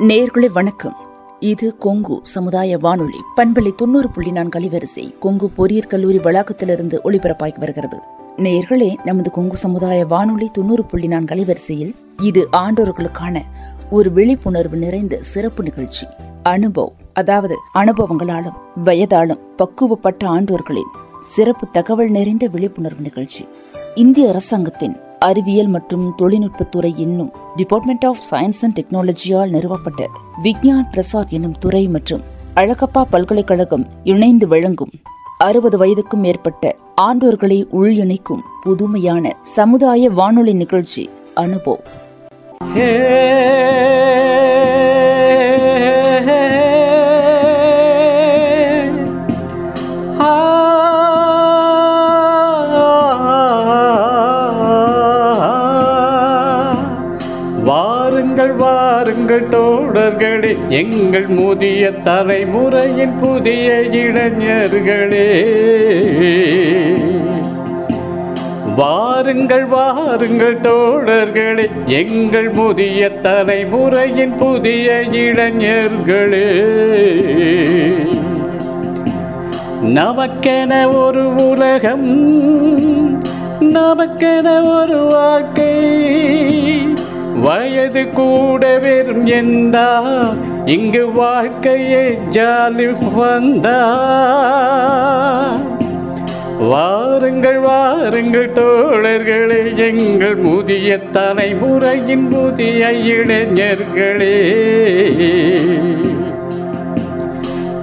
நேர்களை வணக்கம். இது கொங்கு சமுதாய வானொலி. பண்பலை தொண்ணூறு புள்ளி நான்கு அலைவரிசை கொங்கு பொறியியற் கல்லூரி வளாகத்திலிருந்து ஒளிபரப்பாகி வருகிறது. நேர்களே நமது கொங்கு சமுதாய வானொலி தொண்ணூறு புள்ளி நான்கு அலைவரிசையில் இது ஆண்டோர்களுக்கான ஒரு விழிப்புணர்வு நிறைந்த சிறப்பு நிகழ்ச்சி. அனுபவ் அதாவது அனுபவங்களாலும் வயதாலும் பக்குவப்பட்ட ஆண்டோர்களின் சிறப்பு தகவல் நிறைந்த விழிப்புணர்வு நிகழ்ச்சி. இந்திய அரசாங்கத்தின் அறிவியல் மற்றும் தொழில்நுட்பத்துறை என்னும் டிபார்ட்மெண்ட் ஆஃப் சயின்ஸ் அண்ட் டெக்னாலஜியால் நிறுவப்பட்ட விக்ஞான் பிரசாத் என்னும் துறை மற்றும் அழகப்பா பல்கலைக்கழகம் இணைந்து வழங்கும் அறுபது வயதுக்கும் மேற்பட்ட ஆண்டோர்களை உள்இணைக்கும் புதுமையான சமுதாய வானொலி நிகழ்ச்சி அனுபவ் எங்கள் முதிய தலைமுறையின் புதிய இளைஞர்களே. வாருங்கள் வாருங்கள் தோழர்களே எங்கள் முதிய தலைமுறையின் புதிய இளைஞர்களே. நமக்கென ஒரு உலகம் நமக்கென ஒரு வாழ்க்கை. வயது கூட வெறும் எந்தா இங்கு வாழ்க்கையை ஜாலி வந்தா. வாருங்கள் வாருங்கள் தோழர்களே எங்கள் முதிய தலைமுறையின் புதிய இளைஞர்களே.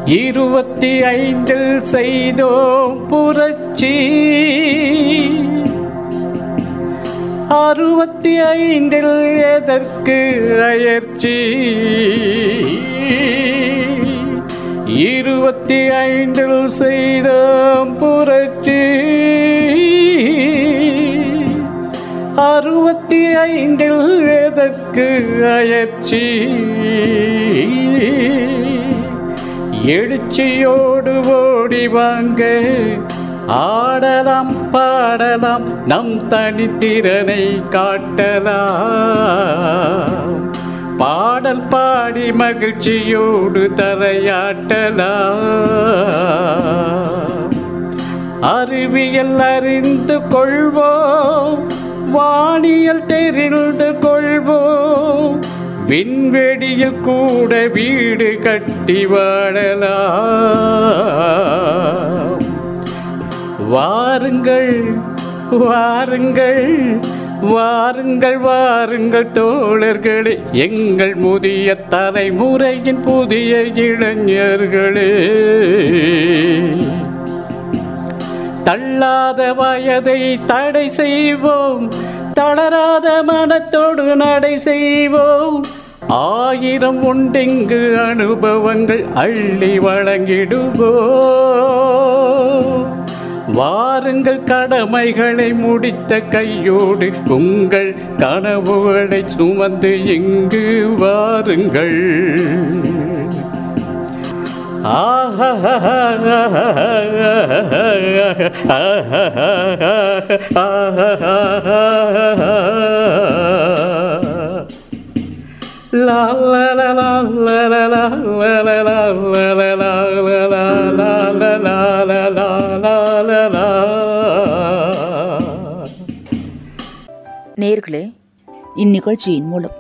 இருபத்தி ஐந்தில் செய்தோம் புரட்சி. அறுபத்தி ஐந்தில் எதற்கு அயற்சி இருபத்தி ஐந்தில் செய்த புரட்சி. அறுபத்தி ஐந்தில் எதற்கு அயற்சி எழுச்சியோடு ஓடி வாங்க ஆடலாம் பாடலாம் நம் தனித்திறனை காட்டலாம். பாடல் பாடி மகிழ்ச்சியோடு தலையாட்டலாம் அறிவியல் அறிந்து கொள்வோம் வானியல் தெரிந்து கொள்வோம் விண்வெளியில் கூட வீடு கட்டி வாழலாம். வாருங்கள் வாருங்கள் வாருங்கள் வாருங்கள் தோழர்களே. எங்கள் முதிய தலைமுறையின் புதிய இளைஞர்களே. தள்ளாத வயதை தடை செய்வோம் தளராத மனத்தோடு நடை செய்வோம். ஆயிரம் உண்டெங்கு அனுபவங்கள் அள்ளி வழங்கிடுவோம். வாருங்கள் கடமைகளை முடித்த கையோடு உங்கள் கனவுகளை சுமந்து இங்கு வாருங்கள். La la la la la la la la la la la நேயர்களே இந்நிகழ்ச்சியின் மூலம்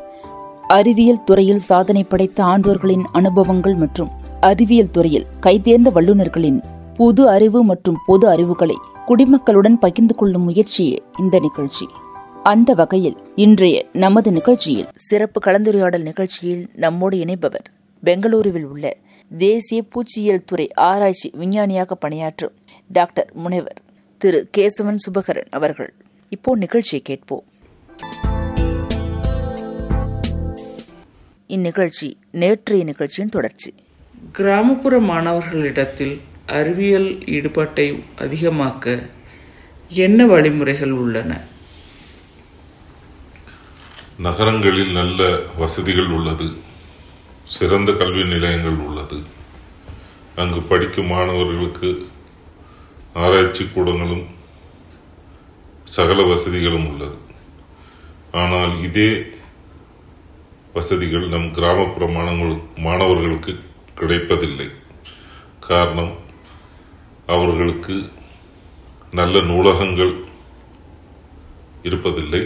அறிவியல் துறையில் சாதனை படைத்த ஆண்டோர்களின் அனுபவங்கள் மற்றும் அறிவியல் துறையில் கைதேர்ந்த வல்லுநர்களின் புது அறிவு மற்றும் பொது அறிவுகளை குடிமக்களுடன் பகிர்ந்து கொள்ளும் முயற்சியே இந்த நிகழ்ச்சி. அந்த வகையில் இன்றைய நமது நிகழ்ச்சியில் சிறப்பு கலந்துரையாடல் நிகழ்ச்சியில் நம்மோடு இணைபவர் பெங்களூருவில் உள்ள தேசிய பூச்சியியல் துறை ஆராய்ச்சி விஞ்ஞானியாக பணியாற்றும் டாக்டர் முனைவர் திரு கேசவன் சுபகரன் அவர்கள். இப்போ நிகழ்ச்சியை கேட்போம். இந்நிகழ்ச்சி நேற்றைய நிகழ்ச்சியின் தொடர்ச்சி. கிராமப்புற மாணவர்களிடத்தில் அறிவியல் ஈடுபாட்டை அதிகமாக்க என்ன வழிமுறைகள் உள்ளன? நகரங்களில் நல்ல வசதிகள் உள்ளது. சிறந்த கல்வி நிலையங்கள் உள்ளது. அங்கு படிக்கும் மாணவர்களுக்கு ஆராய்ச்சி கூடங்களும் சகல வசதிகளும் உள்ளது. ஆனால் இதே வசதிகள் நம் கிராமப்புற மாணவர்கள் மாணவர்களுக்கு கிடைப்பதில்லை. காரணம் அவர்களுக்கு நல்ல நூலகங்கள் இருப்பதில்லை.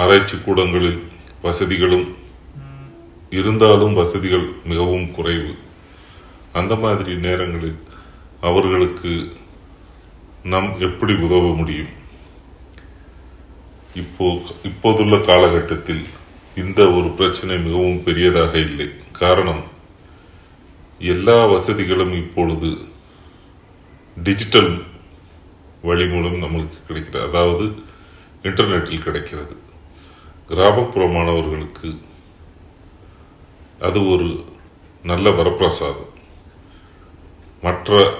ஆராய்ச்சி கூடங்களில் வசதிகளும் இருந்தாலும் வசதிகள் மிகவும் குறைவு. அந்த மாதிரி நேரங்களில் அவர்களுக்கு நாம் எப்படி உதவ முடியும்? இப்போ இப்போதுள்ள காலகட்டத்தில் இந்த ஒரு பிரச்சனை மிகவும் பெரியதாக இல்லை. காரணம் எல்லா வசதிகளும் இப்பொழுது டிஜிட்டல் வழி மூலம் நம்மளுக்கு கிடைக்கிறது. அதாவது இன்டர்நெட்டில் கிடைக்கிறது. கிராமப்புற மாணவர்களுக்கு அது ஒரு நல்ல வரப்பிரசாதம். மற்ற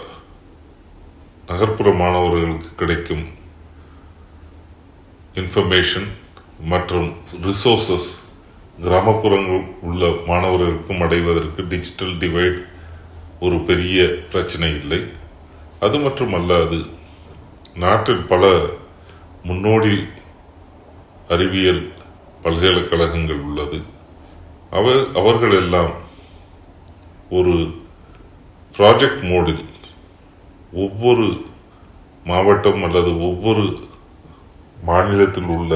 நகர்ப்புற மாணவர்களுக்கு கிடைக்கும் இன்ஃபர்மேஷன் மற்றும் ரிசோர்சஸ் கிராமப்புறங்கள் உள்ள மாணவர்களுக்கும் அடைவதற்கு டிஜிட்டல் டிவைட் ஒரு பெரிய பிரச்சனை இல்லை. அது மட்டுமல்லாது நாட்டில் பல முன்னோடி அறிவியல் பல்கலைக்கழகங்கள் உள்ளது. அவர் அவர்கள் எல்லாம் ஒரு ப்ராஜெக்ட் மோடில் ஒவ்வொரு மாவட்டம் அல்லது ஒவ்வொரு மாநிலத்தில் உள்ள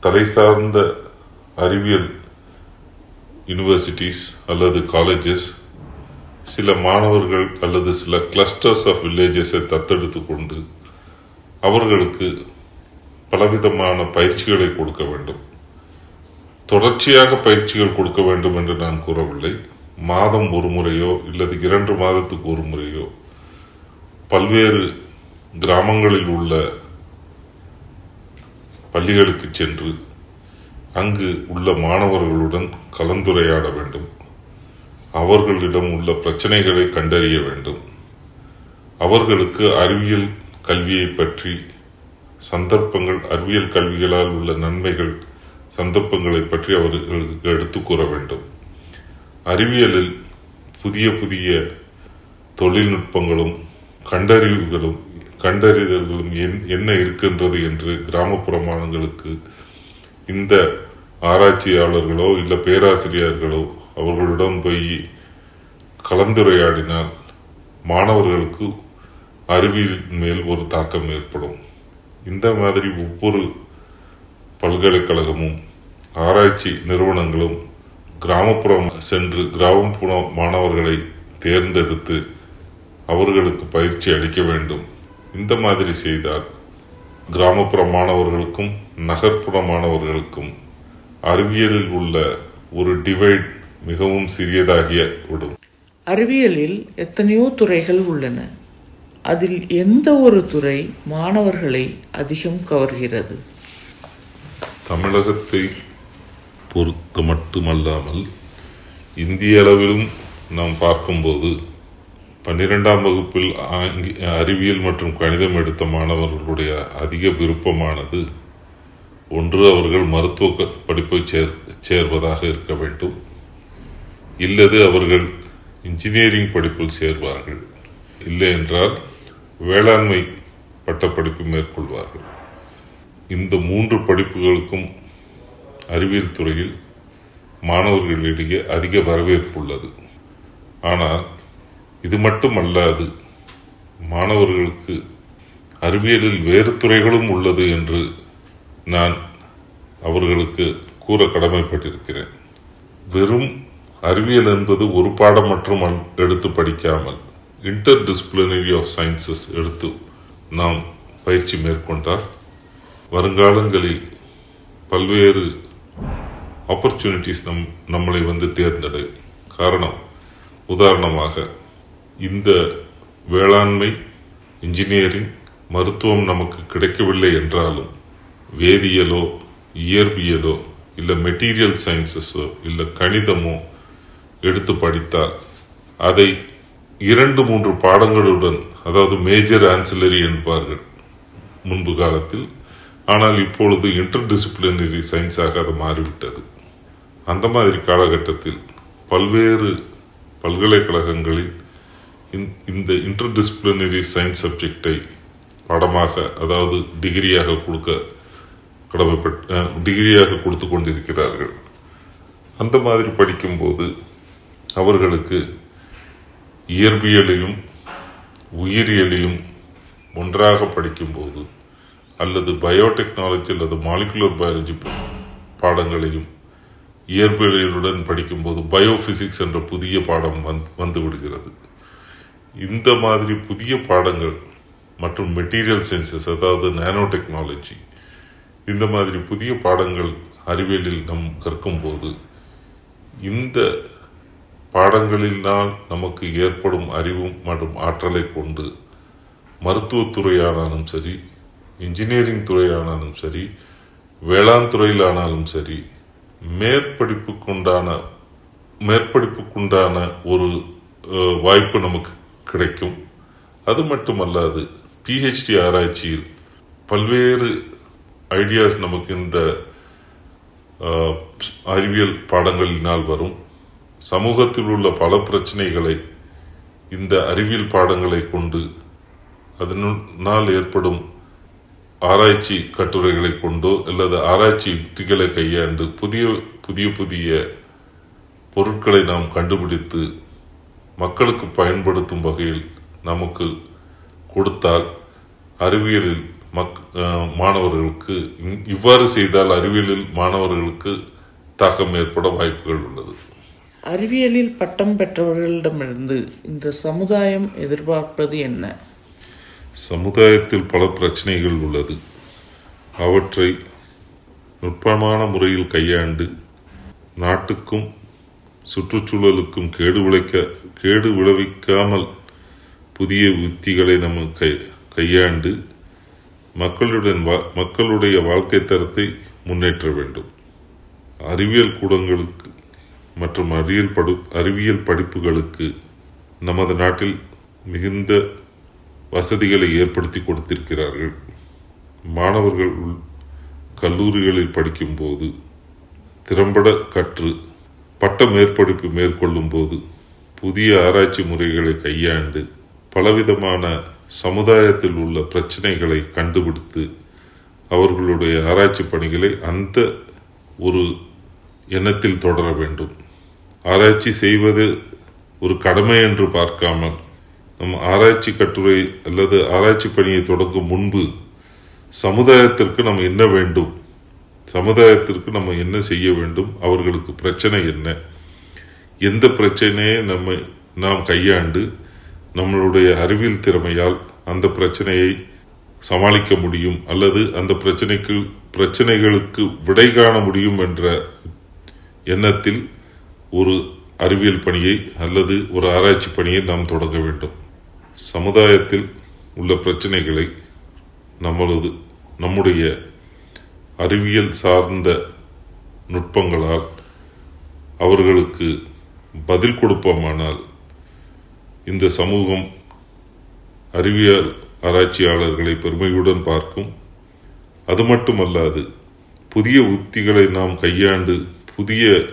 தலை சார்ந்த அறிவியல் யூனிவர்சிட்டிஸ் அல்லது காலேஜஸ் சில மாணவர்கள் அல்லது சில கிளஸ்டர்ஸ் ஆஃப் வில்லேஜஸை தத்தெடுத்து கொண்டு அவர்களுக்கு பலவிதமான பயிற்சிகளை கொடுக்க வேண்டும். தொடர்ச்சியாக பயிற்சிகள் கொடுக்க வேண்டும் என்று நான் கூறவில்லை. மாதம் ஒரு முறையோ இல்லது இரண்டு மாதத்துக்கு ஒரு முறையோ பல்வேறு கிராமங்களில் உள்ள பள்ளிகளுக்கு சென்று அங்கு உள்ள மாணவர்களுடன் கலந்துரையாட வேண்டும். அவர்களிடம் உள்ள பிரச்சனைகளை கண்டறிய வேண்டும். அவர்களுக்கு அறிவியல் கல்வியை பற்றி சந்தர்ப்பங்கள் அறிவியல் கல்விகளால் உள்ள நன்மைகள் சந்தர்ப்பங்களை பற்றி அவர்களுக்கு எடுத்து கூற வேண்டும். அறிவியலில் புதிய புதிய தொழில்நுட்பங்களும் கண்டறிவுகளும் கண்டறிதல்களும் என்- என்ன இருக்கின்றது என்று கிராமப்புற மாணவர்களுக்கு இந்த ஆராய்ச்சியாளர்களோ இல்லை பேராசிரியர்களோ அவர்களிடம் போய் கலந்துரையாடினால் மாணவர்களுக்கு அறிவியல் மேல் ஒரு தாக்கம் ஏற்படும். இந்த மாதிரி ஒவ்வொரு பல்கலைக்கழகமும் ஆராய்ச்சி நிறுவனங்களும் கிராமப்புறம் சென்று கிராமப்புற மாணவர்களை தேர்ந்தெடுத்து அவர்களுக்கு பயிற்சி அளிக்க வேண்டும். இந்த மாதிரி செய்தால் கிராமப்புற மாணவர்களுக்கும் நகர்ப்புற மாணவர்களுக்கும் அறிவியலில் உள்ள ஒரு டிவைட் மிகவும் சிறியதாகிய விடும். அறிவியலில் எத்தனையோ துறைகள் உள்ளன. அதில் எந்த ஒரு துறை மாணவர்களை அதிகம் கவர்கிறது? தமிழகத்தை பொறுத்த மட்டுமல்லாமல் இந்திய அளவிலும் நாம் பார்க்கும்போது பன்னிரெண்டாம் வகுப்பில் அறிவியல் மற்றும் கணிதம் எடுத்த மாணவர்களுடைய அதிக விருப்பமானது ஒன்று அவர்கள் மருத்துவ க- படிப்பை சேர் சேர்வதாக இருக்க வேண்டும். இல்லது அவர்கள் இன்ஜினியரிங் படிப்பில் சேர்வார்கள். இல்லை என்றால் வேளாண்மை பட்டப்படிப்பு மேற்கொள்வார்கள். இந்த மூன்று படிப்புகளுக்கும் அறிவியல் துறையில் மாணவர்களிடையே அதிக வரவேற்பு உள்ளது. ஆனால் இது மட்டுமல்லாது மாணவர்களுக்கு அறிவியலில் வேறு துறைகளும் உள்ளது என்று நான் அவர்களுக்கு கூற கடமைப்பட்டிருக்கிறேன். வெறும் அறிவியல் என்பது ஒரு பாடம் மற்றும் எடுத்து படிக்காமல் இன்டர் டிசிப்ளினரி ஆஃப் சயின்சஸ் எடுத்து நாம் பயிற்சி மேற்கொண்டால் வருங்காலங்களில் பல்வேறு ஆப்பர்ச்சுனிட்டிஸ் நம் நம்மளை வந்து தேர்ந்தெடு. காரணம் உதாரணமாக இந்த வேளாண்மை இன்ஜினியரிங் மருத்துவம் நமக்கு கிடைக்கவில்லை என்றாலும் வேதியியலோ இயற்பியலோ இல்லை மெட்டீரியல் சயின்சஸோ இல்லை கணிதமோ எடுத்து படித்தால் அதை இரண்டு மூன்று பாடங்களுடன் அதாவது மேஜர் ஆன்சிலரி என்பார்கள் முன்பு காலத்தில். ஆனால் இப்பொழுது இன்டர் டிசிப்ளினரி சயின்ஸாக அது மாறிவிட்டது. அந்த மாதிரி காலகட்டத்தில் பல்வேறு பல்கலைக்கழகங்களில் இந்த- இந்த இன்டர் டிசிப்ளினரி சயின்ஸ் சப்ஜெக்டை பாடமாக அதாவது டிகிரியாக கொடுக்க கடமைப்பட்டு டிகிரியாக கொடுத்து கொண்டிருக்கிறார்கள். அந்த மாதிரி படிக்கும்போது அவர்களுக்கு இயற்பியலையும் உயிரியலையும் ஒன்றாக படிக்கும்போது அல்லது பயோடெக்னாலஜி அல்லது மாலிகுலர் பயாலஜி பாடங்களையும் இயற்பியலுடன் படிக்கும்போது பயோபிசிக்ஸ் என்ற புதிய பாடம் வந்து வந்து விடுகிறது. இந்த மாதிரி புதிய பாடங்கள் மற்றும் மெட்டீரியல் சயின்சஸ் அதாவது நானோ டெக்னாலஜி இந்த மாதிரி புதிய பாடங்கள் அறிவியலில் நம் கற்கும்போது இந்த பாடங்களினால் நமக்கு ஏற்படும் அறிவும் மற்றும் ஆற்றலை கொண்டு மருத்துவத்துறையானாலும் சரி இன்ஜினியரிங் துறையானாலும் சரி வேளாண் துறையிலானாலும் சரி மேற்படிப்புக்குண்டான மேற்படிப்புக்குண்டான ஒரு வாய்ப்பு நமக்கு கிடைக்கும். அது மட்டுமல்லாது பிஹெச்டி ஆராய்ச்சியில் பல்வேறு ஐடியாஸ் நமக்கு இந்த அறிவியல் பாடங்களினால் வரும். சமூகத்தில் உள்ள பல பிரச்சனைகளை இந்த அறிவியல் பாடங்களை கொண்டு அதனால் ஏற்படும் ஆராய்ச்சி கட்டுரைகளை கொண்டோ அல்லது ஆராய்ச்சி யுக்திகளை கையாண்டு புதிய புதிய புதிய பொருட்களை நாம் கண்டுபிடித்து மக்களுக்கு பயன்படுத்தும் வகையில் நமக்கு கொடுத்தால் அறிவியலில் மக் மாணவர்களுக்கு இவ்வாறு செய்தால் அறிவியலில் மாணவர்களுக்கு தாக்கம் ஏற்பட வாய்ப்புகள் உள்ளது. அறிவியலில் பட்டம் பெற்றவர்களிடமிருந்து இந்த சமுதாயம் எதிர்பார்ப்பது என்ன? சமுதாயத்தில் பல பிரச்சனைகள் உள்ளது. அவற்றை நுட்பமான முறையில் கையாண்டு நாட்டுக்கும் சுற்றுச்சூழலுக்கும் கேடு விளைக்க கேடு விளைவிக்காமல் புதிய உத்திகளை நம்ம கை கையாண்டு மக்களுடன் வா- மக்களுடைய வாழ்க்கை தரத்தை முன்னேற்ற வேண்டும். அறிவியல் கூடங்களுக்கு மற்றும் அறிவியல் படு அறிவியல் படிப்புகளுக்கு நமது நாட்டில் மிகுந்த வசதிகளை ஏற்படுத்தி கொடுத்திருக்கிறார்கள். மாணவர்கள் உள்- கல்லூரிகளில் படிக்கும்போது திறம்பட கற்று பட்ட மேற்படிப்பு மேற்கொள்ளும் போது புதிய ஆராய்ச்சி முறைகளை கையாண்டு பலவிதமான சமுதாயத்தில் உள்ள பிரச்சனைகளை கண்டுபிடித்து அவர்களுடைய ஆராய்ச்சி பணிகளை அந்த ஒரு எண்ணத்தில் தொடர வேண்டும். ஆராய்ச்சி செய்வது ஒரு கடமை என்று பார்க்காமல் நம் ஆராய்ச்சி கட்டுரை அல்லது ஆராய்ச்சி பணியை தொடங்கும் முன்பு சமுதாயத்திற்கு நம்ம என்ன வேண்டும்? சமுதாயத்திற்கு நம்ம என்ன செய்ய வேண்டும்? அவர்களுக்கு பிரச்சனை என்ன? எந்த பிரச்சனையை நம்ம நாம் கையாண்டு நம்மளுடைய அறிவியல் திறமையால் அந்த பிரச்சனையை சமாளிக்க முடியும் அல்லது அந்த பிரச்சனைக்கு பிரச்சனைகளுக்கு விடை காண முடியும் என்ற எண்ணத்தில் ஒரு அறிவியல் பணியை அல்லது ஒரு ஆராய்ச்சி பணியை நாம் தொடங்க வேண்டும். சமுதாயத்தில் உள்ள பிரச்சனைகளை நம்மளது நம்முடைய அறிவியல் சார்ந்த நுட்பங்களால் அவர்களுக்கு பதில் கொடுப்போமானால் இந்த சமூகம் அறிவியல் ஆராய்ச்சியாளர்களை பெருமையுடன் பார்க்கும். அது மட்டுமல்லாது புதிய உத்திகளை நாம் கையாண்டு புதிய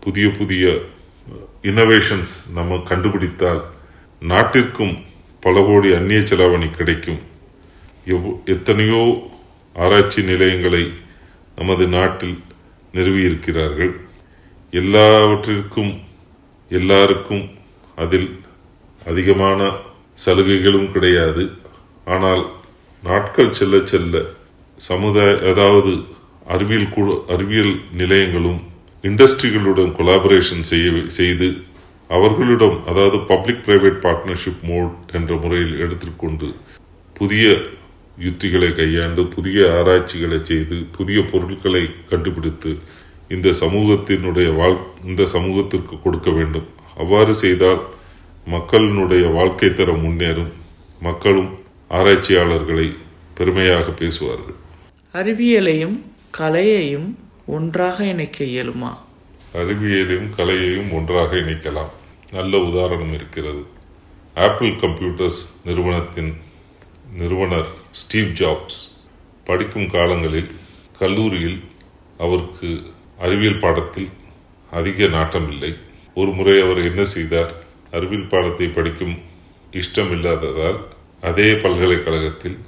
புதிய புதிய இன்னோவேஷன்ஸ் நம்ம கண்டுபிடித்தால் நாட்டிற்கும் பல கோடி அந்நிய செலாவணி கிடைக்கும். எவ்வ- எத்தனையோ ஆராய்ச்சி நிலையங்களை நமது நாட்டில் நிறுவியிருக்கிறார்கள். எல்லாவற்றிற்கும் எல்லாருக்கும் அதில் அதிகமான சலுகைகளும் கிடையாது. ஆனால் நாட்கள் செல்ல செல்ல சமுதாய அதாவது அறிவியல் குழு அறிவியல் நிலையங்களும் இண்டஸ்ட்ரிகளுடன் கொலாபரேஷன் செய்ய செய்து அவர்களிடம் அதாவது பப்ளிக் பிரைவேட் பார்ட்னர்ஷிப் மோட் என்ற முறையில் எடுத்துக்கொண்டு புதிய யுத்திகளை கையாண்டு புதிய ஆராய்ச்சிகளை செய்து புதிய பொருட்களை கண்டுபிடித்து இந்த சமூகத்தினுடைய வாழ் இந்த சமூகத்திற்கு கொடுக்க வேண்டும். அவ்வாறு செய்தால் மக்களினுடைய வாழ்க்கை தரம் முன்னேறும் மக்களும் ஆராய்ச்சியாளர்களை பெருமையாக பேசுவார்கள். அறிவியலையும் கலையையும் ஒன்றாக இணைக்க இயலுமா? அறிவியலையும் கலையையும் ஒன்றாக இணைக்கலாம். நல்ல உதாரணம் இருக்கிறது. ஆப்பிள் கம்ப்யூட்டர்ஸ் நிறுவனத்தின் நிறுவனர் ஸ்டீவ் ஜாப்ஸ் படிக்கும் காலங்களில் கல்லூரியில் அவருக்கு அறிவியல் பாடத்தில் அதிக நாட்டம் இல்லை ஒரு முறை அவர் என்ன செய்தார்? அறிவியல் பாடத்தை படிக்கும் இஷ்டம் இல்லாததால் அதே பல்கலைக்கழகத்தில்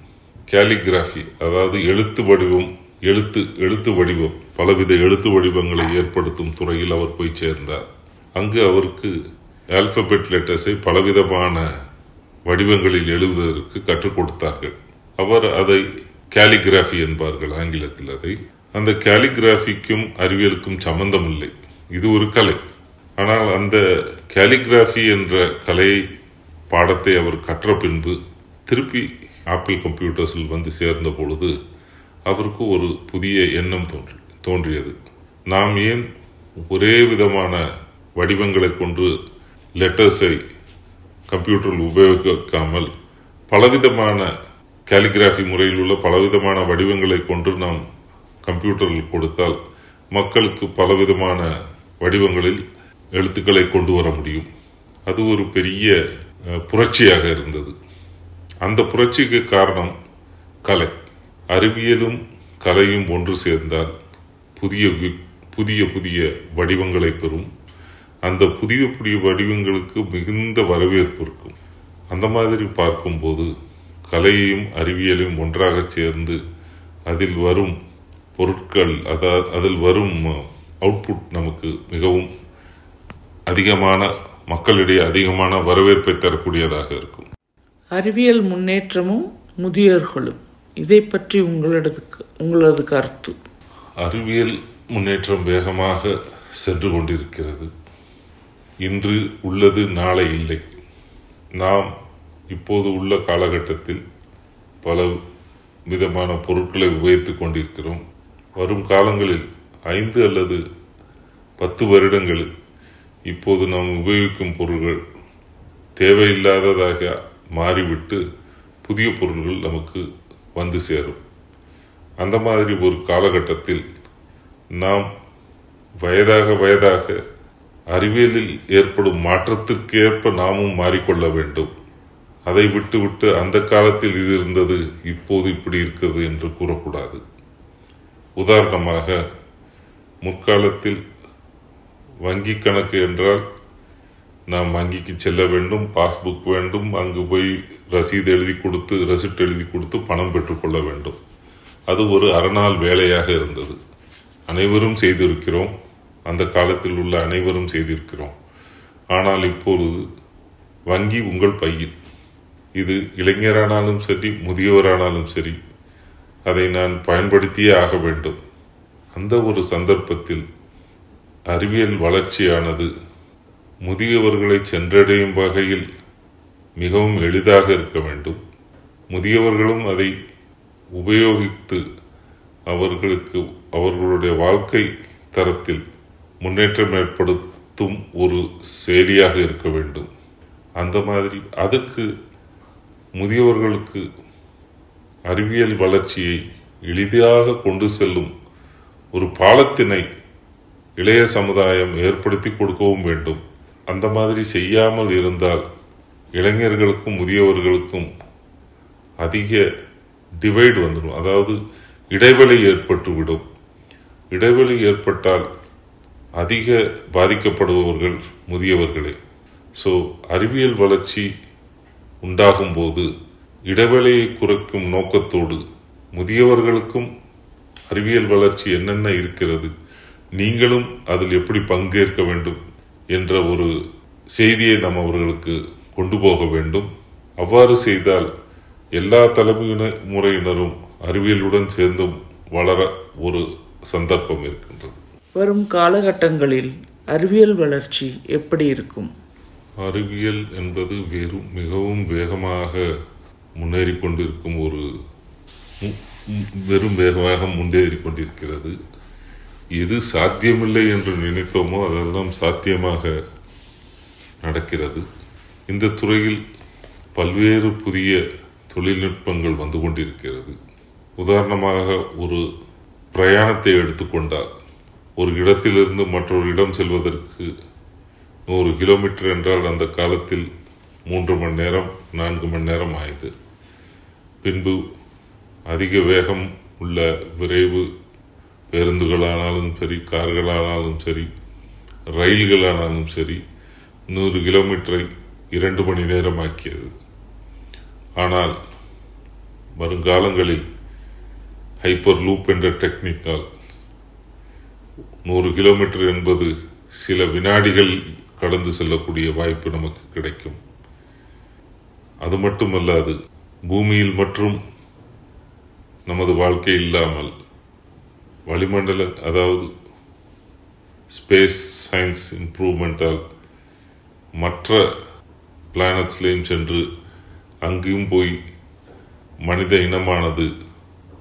கேலிகிராஃபி அதாவது எழுத்து வடிவம் எழுத்து எழுத்து வடிவம் பலவித எழுத்து வடிவங்களை ஏற்படுத்தும் துறையில் அவர் போய் சேர்ந்தார். அங்கு அவருக்கு ஆல்பபெட் லெட்டர்ஸை பலவிதமான வடிவங்களில் எழுதுவதற்கு கற்றுக் கொடுத்தார்கள். அவர் அதை கேலிகிராஃபி என்பார்கள் ஆங்கிலத்தில் அதை. அந்த கேலிகிராஃபிக்கும் அறிவியலுக்கும் சம்பந்தம் இல்லை இது ஒரு கலை. ஆனால் அந்த கேலிகிராஃபி என்ற கலை பாடத்தை அவர் கற்ற பின்பு திருப்பி ஆப்பிள் கம்ப்யூட்டர்ஸில் வந்து சேர்ந்த பொழுது அவருக்கு ஒரு புதிய எண்ணம் தோன்றி தோன்றியது. நாம் ஏன் ஒரே விதமான வடிவங்களை கொண்டு லெட்டர்ஸை கம்ப்யூட்டரில் உபயோகிக்காமல் பலவிதமான கேலிகிராஃபி முறையில் உள்ள பலவிதமான வடிவங்களை கொண்டு நாம் கம்ப்யூட்டரில் கொடுத்தால் மக்களுக்கு பலவிதமான வடிவங்களில் எழுத்துக்களை கொண்டு வர முடியும். அது ஒரு பெரிய புரட்சியாக இருந்தது. அந்த புரட்சிக்கு காரணம் கலை. அறிவியலும் கலையும் ஒன்று சேர்ந்தால் புதிய வி- புதிய புதிய வடிவங்களை பெறும். அந்த புதிய புதிய வடிவங்களுக்கு மிகுந்த வரவேற்பு இருக்கும். அந்த மாதிரி பார்க்கும்போது கலையையும் அறிவியலையும் ஒன்றாக சேர்ந்து அதில் வரும் பொருட்கள் அதாவது அதில் வரும் அவுட்புட் நமக்கு மிகவும் அதிகமான மக்களிடையே அதிகமான வரவேற்பை தரக்கூடியதாக இருக்கும். அறிவியல் முன்னேற்றமும் முதியோர்களும் இதை பற்றி உங்களது உங்களது கருத்து. அறிவியல் முன்னேற்றம் வேகமாக சென்று கொண்டிருக்கிறது. இன்று உள்ளது நாளை இல்லை. நாம் இப்போது உள்ள காலகட்டத்தில் பல விதமான பொருட்களை உபயோகித்துக் கொண்டிருக்கிறோம். வரும் காலங்களில் ஐந்து அல்லது பத்து வருடங்களில் இப்போது நாம் உபயோகிக்கும் பொருள்கள் தேவையில்லாததாக மாறிவிட்டு புதிய பொருள்கள் நமக்கு வந்து சேரும். அந்த மாதிரி ஒரு காலகட்டத்தில் நாம் வயதாக வயதாக அறிவியலில் ஏற்படும் மாற்றத்திற்கேற்ப நாமும் மாறிக்கொள்ள வேண்டும். அதை விட்டுவிட்டு அந்த காலத்தில் இது இருந்தது இப்போது இப்படி இருக்கிறது என்று கூறக்கூடாது. உதாரணமாக முற்காலத்தில் வங்கி கணக்கு என்றால் நாம் வங்கிக்கு செல்ல வேண்டும் பாஸ்புக் வேண்டும் அங்கு போய் ரசீது எழுதி கொடுத்து ரெசிப்ட் எழுதி கொடுத்து பணம் பெற்றுக்கொள்ள வேண்டும். அது ஒரு அறநாள் வேலையாக இருந்தது. அனைவரும் செய்திருக்கிறோம். அந்த காலத்தில் உள்ள அனைவரும் செய்திருக்கிறோம். ஆனால் இப்பொழுது வங்கி உங்கள் பையில். இது இளைஞரானாலும் சரி முதியவரானாலும் சரி அதை நான் பயன்படுத்தியே ஆக வேண்டும். அந்த ஒரு சந்தர்ப்பத்தில் அறிவியல் வளர்ச்சியானது முதியவர்களை சென்றடையும் வகையில் மிகவும் எளிதாக இருக்க வேண்டும். முதியவர்களும் அதை உபயோகித்து அவர்களுக்கு அவர்களுடைய வாழ்க்கை தரத்தில் முன்னேற்றம் ஏற்படுத்தும் ஒரு செயலியாக இருக்க வேண்டும். அந்த மாதிரி அதற்கு முதியவர்களுக்கு அறிவியல் வளர்ச்சியை எளிதாக கொண்டு செல்லும் ஒரு பாலத்தினை இளைய சமுதாயம் ஏற்படுத்தி கொடுக்கவும் வேண்டும். அந்த மாதிரி செய்யாமல் இருந்தால் இளைஞர்களுக்கும் முதியவர்களுக்கும் அதிக டிவைடு வந்துடும். அதாவது இடைவெளி ஏற்பட்டுவிடும். இடைவெளி ஏற்பட்டால் அதிக பாதிக்கப்படுபவர்கள் முதியவர்களே. ஸோ அறிவியல் வளர்ச்சி உண்டாகும் போது இடைவெளியை குறைக்கும் நோக்கத்தோடு முதியவர்களுக்கும் அறிவியல் வளர்ச்சி என்னென்ன இருக்கிறது நீங்களும் அதில் எப்படி பங்கேற்க வேண்டும் என்ற ஒரு செய்தியை நாம் அவர்களுக்கு கொண்டு போக வேண்டும். அவ்வாறு செய்தால் எல்லா தலைமுறையினரும் அறிவியலுடன் சேர்ந்து வளர ஒரு சந்தர்ப்பம் இருக்கின்றது. வரும் காலகட்டங்களில் அறிவியல் வளர்ச்சி எப்படி இருக்கும்? அறிவியல் என்பது வெறும் மிகவும் வேகமாக முன்னேறி கொண்டிருக்கும் ஒரு வெறும் வேகமாக முன்னேறி கொண்டிருக்கிறது எது சாத்தியமில்லை என்று நினைத்தோமோ அதெல்லாம் சாத்தியமாக நடக்கிறது. இந்த துறையில் பல்வேறு புதிய தொழில்நுட்பங்கள் வந்து கொண்டிருக்கிறது. உதாரணமாக ஒரு பிரயாணத்தை எடுத்துக்கொண்டால் ஒரு இடத்திலிருந்து மற்றொரு இடம் செல்வதற்கு நூறு கிலோமீட்டர் என்றால் அந்த காலத்தில் மூன்று மணி நேரம் நான்கு மணி நேரம் ஆயுது பின்பு அதிக வேகம் உள்ள விரைவு பேருந்துகளானாலும் சரி கார்களானாலும் சரி ரயில்களானாலும் சரி நூறு கிலோமீட்டரை இரண்டு மணி நேரமாக்கியது ஆனால் வருங்காலங்களில் ஹைப்பர் லூப் என்ற டெக்னிக்கால் நூறு கிலோமீட்டர் என்பது சில வினாடிகள் கடந்து செல்லக்கூடிய வாய்ப்பு நமக்கு கிடைக்கும். அது மட்டுமல்லாது பூமியில் மற்றும் நமது வாழ்க்கை இல்லாமல் வளிமண்டல அதாவது ஸ்பேஸ் சயின்ஸ் இம்ப்ரூவ்மெண்டால் மற்ற பிளானட்ஸ்லேயும் சென்று அங்கேயும் போய் மனித இனமானது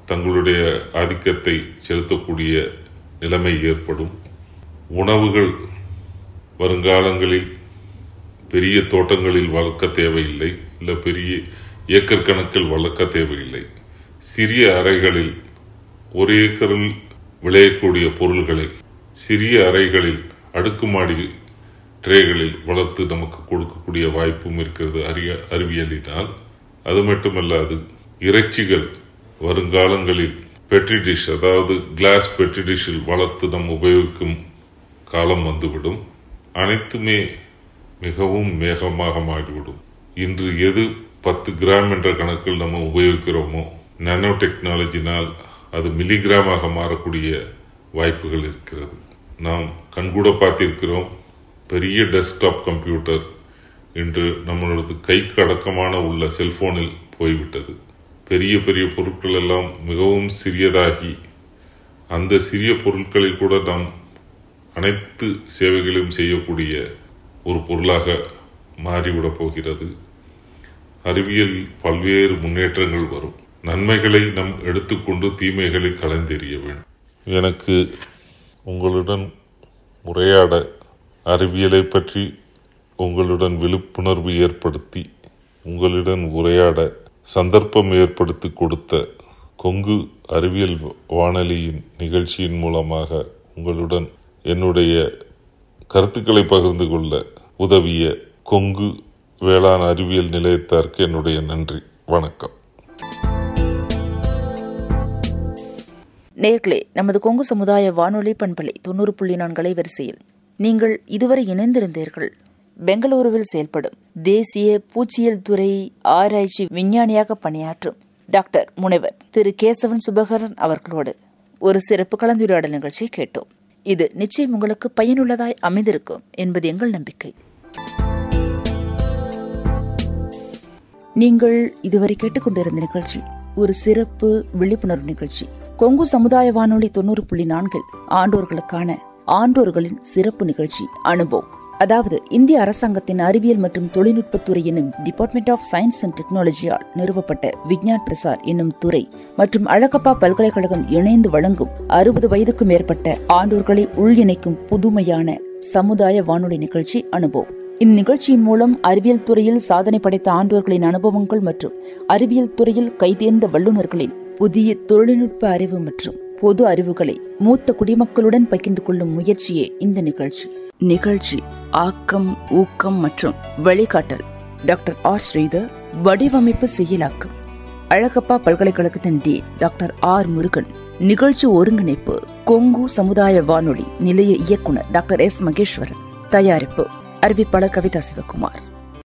தங்களுடைய ஆதிக்கத்தை செலுத்தக்கூடிய நிலைமை ஏற்படும். உணவுகள் வருங்காலங்களில் பெரிய தோட்டங்களில் வளர்க்க தேவையில்லை இல்லை பெரிய ஏக்கர் கணக்கில் வளர்க்க தேவையில்லை. சிறிய அறைகளில் ஒரு ஏக்கரில் விளையக்கூடிய பொருள்களை சிறிய அறைகளில் அடுக்குமாடி ட்ரேகளில் வளர்த்து நமக்கு கொடுக்கக்கூடிய வாய்ப்பும் இருக்கிறது அறிய அறிவியலினால். அது மட்டுமல்லாது இறைச்சிகள் வருங்காலங்களில் பெட்ரி டிஷ் அதாவது கிளாஸ் பெட்ரி டிஷ்ஷில் வளர்த்து நாம் உபயோகிக்கும் காலம் வந்துவிடும். அனைத்துமே மிகவும் வேகமாக மாறிவிடும். இன்று எது பத்து கிராம் என்ற கணக்கில் நம்ம உபயோகிக்கிறோமோ நானோ டெக்னாலஜினால் அது மில்லிகிராமாக மாறக்கூடிய வாய்ப்புகள் இருக்கிறது. நாம் கண்கூட பார்த்திருக்கிறோம் பெரிய டெஸ்க்டாப் கம்ப்யூட்டர் இன்று நம்மளது கைக்கு அடக்கமான உள்ள செல்போனில் போய்விட்டது. பெரிய பெரிய பொருட்கள் எல்லாம் மிகவும் சிறியதாகி அந்த சிறிய பொருட்களில் கூட நாம் அனைத்து சேவைகளையும் செய்யக்கூடிய ஒரு பொருளாக மாறிவிடப் போகிறது. அறிவியல் பல்வேறு முன்னேற்றங்கள் வரும். நன்மைகளை நம் எடுத்துக்கொண்டு தீமைகளை கலந்தெறிய வேண்டும். எனக்கு உங்களுடன் உரையாட அறிவியலை பற்றி உங்களுடன் விழிப்புணர்வு ஏற்படுத்தி உங்களுடன் உரையாட சந்தர்ப்பம் ஏற்படுத்தி கொடுத்த கொங்கு அறிவியல் வானொலியின் நிகழ்ச்சியின் மூலமாக உங்களுடன் என்னுடைய கருத்துக்களை பகிர்ந்து கொள்ள உதவிய கொங்கு வேளாண் அறிவியல் நிலையத்தார்க்கு என்னுடைய நன்றி. வணக்கம். நேர்களே நமது கொங்கு சமுதாய வானொலி பண்பலை தொண்ணூறு புள்ளி நான்கலை வரிசையில். நீங்கள் இதுவரை இணைந்திருந்தீர்கள். பெங்களூருவில் செயல்படும் தேசிய பூச்சியல் துறை ஆராய்ச்சி விஞ்ஞானியாக பணியாற்றும் டாக்டர் முனைவர் திரு கேசவன் சுபகரன் அவர்களோடு ஒரு சிறப்பு கலந்துரையாடல் நிகழ்ச்சியை கேட்டோம். இது நிச்சயம் உங்களுக்கு பயனுள்ளதாய் அமைந்திருக்கும் என்பது எங்கள் நம்பிக்கை. நீங்கள் இதுவரை கேட்டுக்கொண்டிருந்த நிகழ்ச்சி ஒரு சிறப்பு விழிப்புணர்வு நிகழ்ச்சி. கொங்கு சமுதாய வானொலி தொண்ணூறு புள்ளி நான்கில் ஆண்டோர்களுக்கான ஆண்டோர்களின் சிறப்பு நிகழ்ச்சி அனுபவம். அதாவது இந்திய அரசாங்கத்தின் அறிவியல் மற்றும் தொழில்நுட்பத்துறை என்னும் டிபார்ட்மெண்ட் ஆஃப் சயின்ஸ் அண்ட் டெக்னாலஜியால் நிறுவப்பட்ட விக்ஞான் பிரசார் என்னும் துறை மற்றும் அழகப்பா பல்கலைக்கழகம் இணைந்து வழங்கும் அறுபது வயதுக்கும் மேற்பட்ட ஆண்டோர்களை உள்இணைக்கும் புதுமையான சமுதாய வானொலி நிகழ்ச்சி அனுபவம். இந்நிகழ்ச்சியின் மூலம் அறிவியல் துறையில் சாதனை படைத்த ஆண்டோர்களின் அனுபவங்கள் மற்றும் அறிவியல் துறையில் கைதேர்ந்த வல்லுநர்களின் புதிய தொழில்நுட்ப அறிவு மற்றும் பொது அறிவுகளை மூத்த குடிமக்களுடன் பகிர்ந்து கொள்ளும் முயற்சியே இந்த நிகழ்ச்சி. நிகழ்ச்சி ஆக்கம் ஊக்கம் மற்றும் வழிகாட்டல். டாக்டர் ஆர் ஸ்ரீதர் வடிவமைப்பு செயலாக்கம். அழகப்பா பல்கலைக்கழகத்தின் டி டாக்டர் ஆர் முருகன். நிகழ்ச்சி ஒருங்கிணைப்பு கொங்கு சமுதாய வானொலி நிலைய இயக்குனர் டாக்டர் எஸ் மகேஸ்வரன். தயாரிப்பு அறிவிப்பாளர் கவிதா சிவகுமார்.